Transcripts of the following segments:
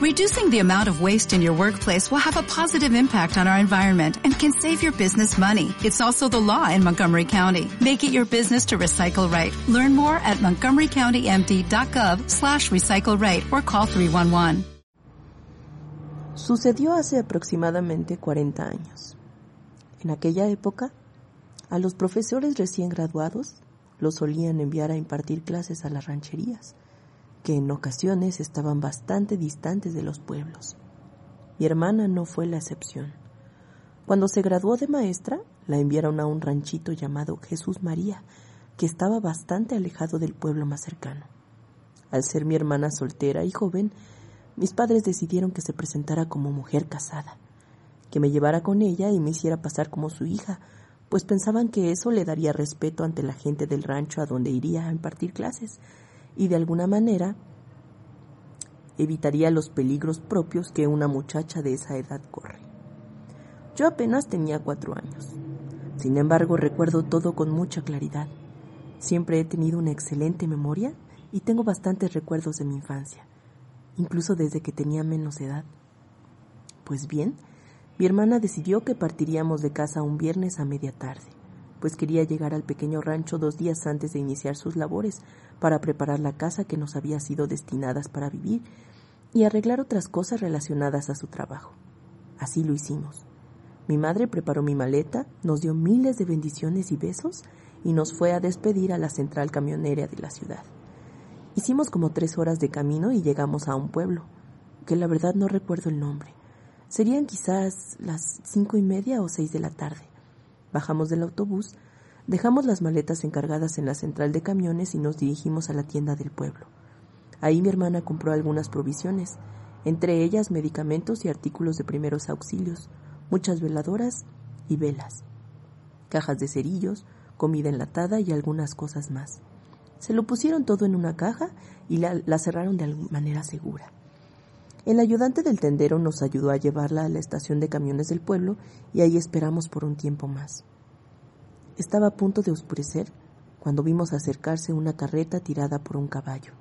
Reducing the amount of waste in your workplace will have a positive impact on our environment and can save your business money. It's also the law in Montgomery County. Make it your business to recycle right. Learn more at montgomerycountymd.gov slash recycle right or call 311. Sucedió hace aproximadamente 40 años. En aquella época, a los profesores recién graduados los solían enviar a impartir clases a las rancherías que en ocasiones estaban bastante distantes de los pueblos. Mi hermana no fue la excepción. Cuando se graduó de maestra, la enviaron a un ranchito llamado Jesús María, que estaba bastante alejado del pueblo más cercano. Al ser mi hermana soltera y joven, mis padres decidieron que se presentara como mujer casada, que me llevara con ella y me hiciera pasar como su hija, pues pensaban que eso le daría respeto ante la gente del rancho a donde iría a impartir clases, y de alguna manera evitaría los peligros propios que una muchacha de esa edad corre. Yo apenas tenía cuatro años. Sin embargo, recuerdo todo con mucha claridad. Siempre he tenido una excelente memoria y tengo bastantes recuerdos de mi infancia, incluso desde que tenía menos edad. Pues bien, mi hermana decidió que partiríamos de casa un viernes a media tarde pues quería llegar al pequeño rancho dos días antes de iniciar sus labores para preparar la casa que nos había sido destinadas para vivir y arreglar otras cosas relacionadas a su trabajo. Así lo hicimos. Mi madre preparó mi maleta, nos dio miles de bendiciones y besos y nos fue a despedir a la central camionera de la ciudad. Hicimos como tres horas de camino y llegamos a un pueblo, que la verdad no recuerdo el nombre. Serían quizás las cinco y media o seis de la tarde. Bajamos del autobús, dejamos las maletas encargadas en la central de camiones y nos dirigimos a la tienda del pueblo. Ahí mi hermana compró algunas provisiones, entre ellas medicamentos y artículos de primeros auxilios, muchas veladoras y velas, cajas de cerillos, comida enlatada y algunas cosas más. Se lo pusieron todo en una caja y la, la cerraron de manera segura. El ayudante del tendero nos ayudó a llevarla a la estación de camiones del pueblo y ahí esperamos por un tiempo más. Estaba a punto de oscurecer cuando vimos acercarse una carreta tirada por un caballo.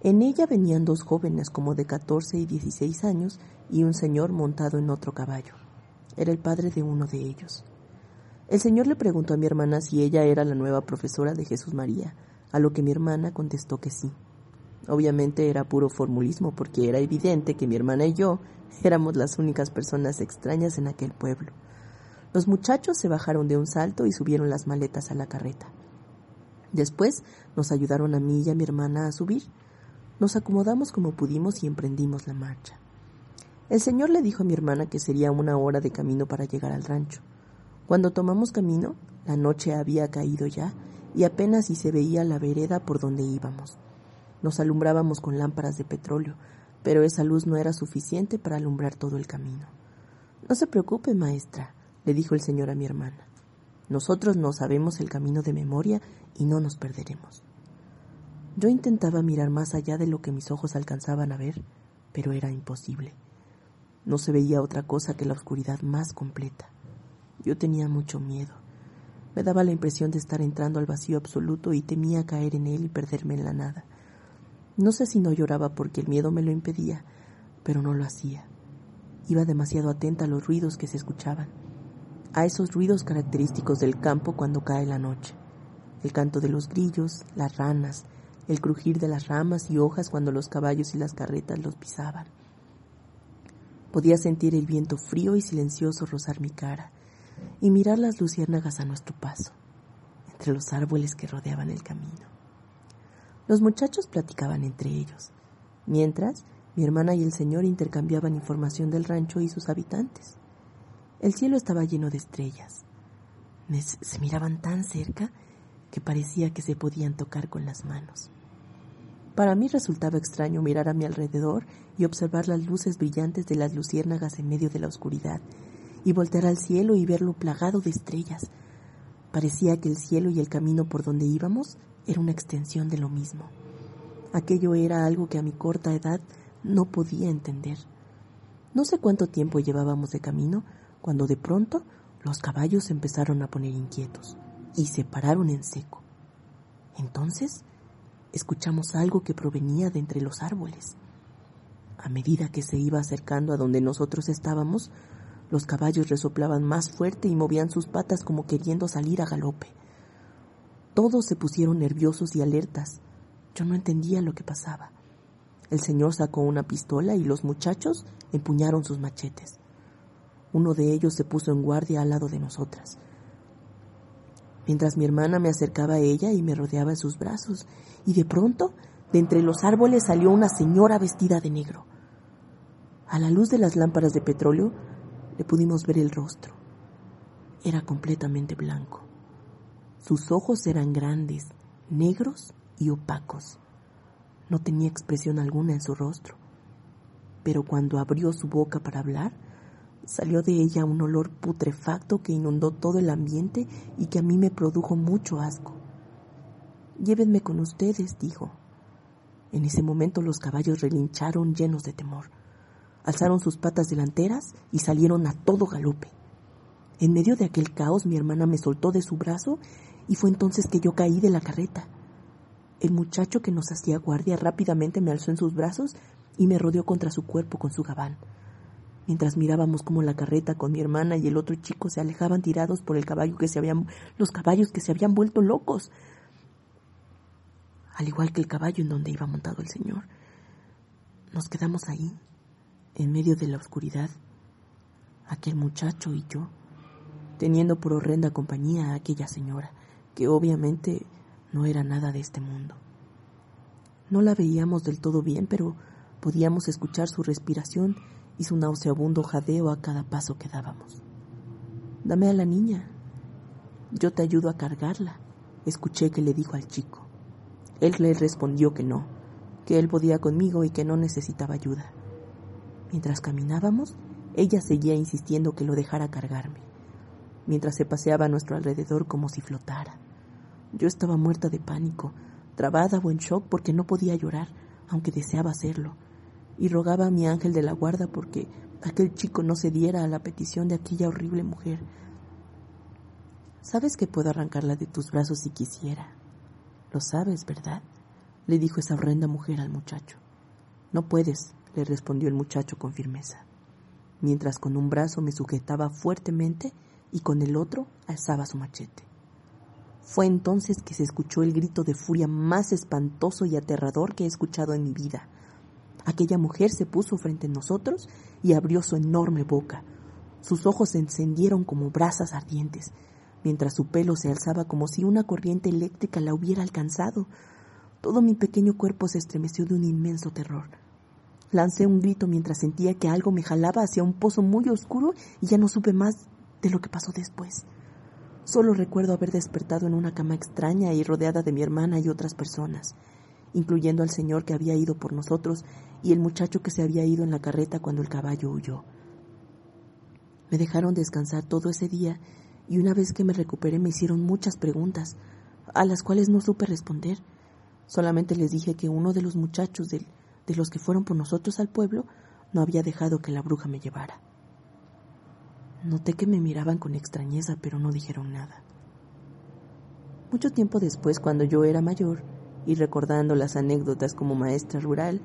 En ella venían dos jóvenes como de 14 y 16 años y un señor montado en otro caballo. Era el padre de uno de ellos. El señor le preguntó a mi hermana si ella era la nueva profesora de Jesús María, a lo que mi hermana contestó que sí. Obviamente era puro formulismo porque era evidente que mi hermana y yo éramos las únicas personas extrañas en aquel pueblo. Los muchachos se bajaron de un salto y subieron las maletas a la carreta. Después nos ayudaron a mí y a mi hermana a subir. Nos acomodamos como pudimos y emprendimos la marcha. El señor le dijo a mi hermana que sería una hora de camino para llegar al rancho. Cuando tomamos camino, la noche había caído ya y apenas si se veía la vereda por donde íbamos. Nos alumbrábamos con lámparas de petróleo, pero esa luz no era suficiente para alumbrar todo el camino. No se preocupe, maestra, le dijo el señor a mi hermana. Nosotros no sabemos el camino de memoria y no nos perderemos. Yo intentaba mirar más allá de lo que mis ojos alcanzaban a ver, pero era imposible. No se veía otra cosa que la oscuridad más completa. Yo tenía mucho miedo. Me daba la impresión de estar entrando al vacío absoluto y temía caer en él y perderme en la nada. No sé si no lloraba porque el miedo me lo impedía, pero no lo hacía. Iba demasiado atenta a los ruidos que se escuchaban, a esos ruidos característicos del campo cuando cae la noche, el canto de los grillos, las ranas, el crujir de las ramas y hojas cuando los caballos y las carretas los pisaban. Podía sentir el viento frío y silencioso rozar mi cara y mirar las luciérnagas a nuestro paso, entre los árboles que rodeaban el camino. Los muchachos platicaban entre ellos, mientras mi hermana y el señor intercambiaban información del rancho y sus habitantes. El cielo estaba lleno de estrellas. se miraban tan cerca que parecía que se podían tocar con las manos. Para mí resultaba extraño mirar a mi alrededor y observar las luces brillantes de las luciérnagas en medio de la oscuridad, y voltear al cielo y verlo plagado de estrellas. Parecía que el cielo y el camino por donde íbamos era una extensión de lo mismo. Aquello era algo que a mi corta edad no podía entender. No sé cuánto tiempo llevábamos de camino cuando de pronto los caballos empezaron a poner inquietos y se pararon en seco. Entonces escuchamos algo que provenía de entre los árboles. A medida que se iba acercando a donde nosotros estábamos, los caballos resoplaban más fuerte y movían sus patas como queriendo salir a galope. Todos se pusieron nerviosos y alertas. Yo no entendía lo que pasaba. El señor sacó una pistola y los muchachos empuñaron sus machetes. Uno de ellos se puso en guardia al lado de nosotras. Mientras mi hermana me acercaba a ella y me rodeaba en sus brazos, y de pronto, de entre los árboles salió una señora vestida de negro. A la luz de las lámparas de petróleo, le pudimos ver el rostro. Era completamente blanco. Sus ojos eran grandes, negros y opacos. No tenía expresión alguna en su rostro, pero cuando abrió su boca para hablar, salió de ella un olor putrefacto que inundó todo el ambiente y que a mí me produjo mucho asco. Llévenme con ustedes, dijo. En ese momento los caballos relincharon llenos de temor alzaron sus patas delanteras y salieron a todo galope. En medio de aquel caos mi hermana me soltó de su brazo y fue entonces que yo caí de la carreta. El muchacho que nos hacía guardia rápidamente me alzó en sus brazos y me rodeó contra su cuerpo con su gabán. Mientras mirábamos cómo la carreta con mi hermana y el otro chico se alejaban tirados por el caballo que se habían los caballos que se habían vuelto locos, al igual que el caballo en donde iba montado el señor. Nos quedamos ahí, en medio de la oscuridad, aquel muchacho y yo, teniendo por horrenda compañía a aquella señora, que obviamente no era nada de este mundo. No la veíamos del todo bien, pero podíamos escuchar su respiración y su nauseabundo jadeo a cada paso que dábamos. Dame a la niña. Yo te ayudo a cargarla, escuché que le dijo al chico. Él le respondió que no, que él podía conmigo y que no necesitaba ayuda. Mientras caminábamos, ella seguía insistiendo que lo dejara cargarme, mientras se paseaba a nuestro alrededor como si flotara. Yo estaba muerta de pánico, trabada o en shock porque no podía llorar, aunque deseaba hacerlo, y rogaba a mi ángel de la guarda porque aquel chico no cediera a la petición de aquella horrible mujer. Sabes que puedo arrancarla de tus brazos si quisiera. Lo sabes, ¿verdad? le dijo esa horrenda mujer al muchacho. No puedes, le respondió el muchacho con firmeza, mientras con un brazo me sujetaba fuertemente y con el otro alzaba su machete. Fue entonces que se escuchó el grito de furia más espantoso y aterrador que he escuchado en mi vida. Aquella mujer se puso frente a nosotros y abrió su enorme boca. Sus ojos se encendieron como brasas ardientes, mientras su pelo se alzaba como si una corriente eléctrica la hubiera alcanzado. Todo mi pequeño cuerpo se estremeció de un inmenso terror. Lancé un grito mientras sentía que algo me jalaba hacia un pozo muy oscuro y ya no supe más de lo que pasó después. Solo recuerdo haber despertado en una cama extraña y rodeada de mi hermana y otras personas, incluyendo al señor que había ido por nosotros y el muchacho que se había ido en la carreta cuando el caballo huyó. Me dejaron descansar todo ese día y una vez que me recuperé me hicieron muchas preguntas, a las cuales no supe responder. Solamente les dije que uno de los muchachos del de los que fueron por nosotros al pueblo, no había dejado que la bruja me llevara. Noté que me miraban con extrañeza, pero no dijeron nada. Mucho tiempo después, cuando yo era mayor, y recordando las anécdotas como maestra rural,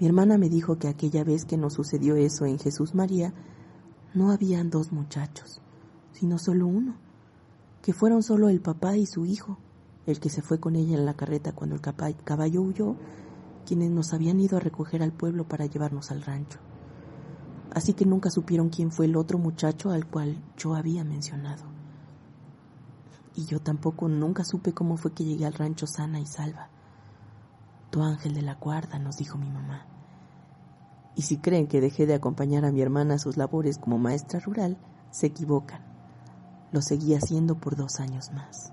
mi hermana me dijo que aquella vez que nos sucedió eso en Jesús María, no habían dos muchachos, sino solo uno, que fueron solo el papá y su hijo, el que se fue con ella en la carreta cuando el caballo huyó quienes nos habían ido a recoger al pueblo para llevarnos al rancho. Así que nunca supieron quién fue el otro muchacho al cual yo había mencionado. Y yo tampoco nunca supe cómo fue que llegué al rancho sana y salva. Tu ángel de la guarda, nos dijo mi mamá. Y si creen que dejé de acompañar a mi hermana a sus labores como maestra rural, se equivocan. Lo seguí haciendo por dos años más.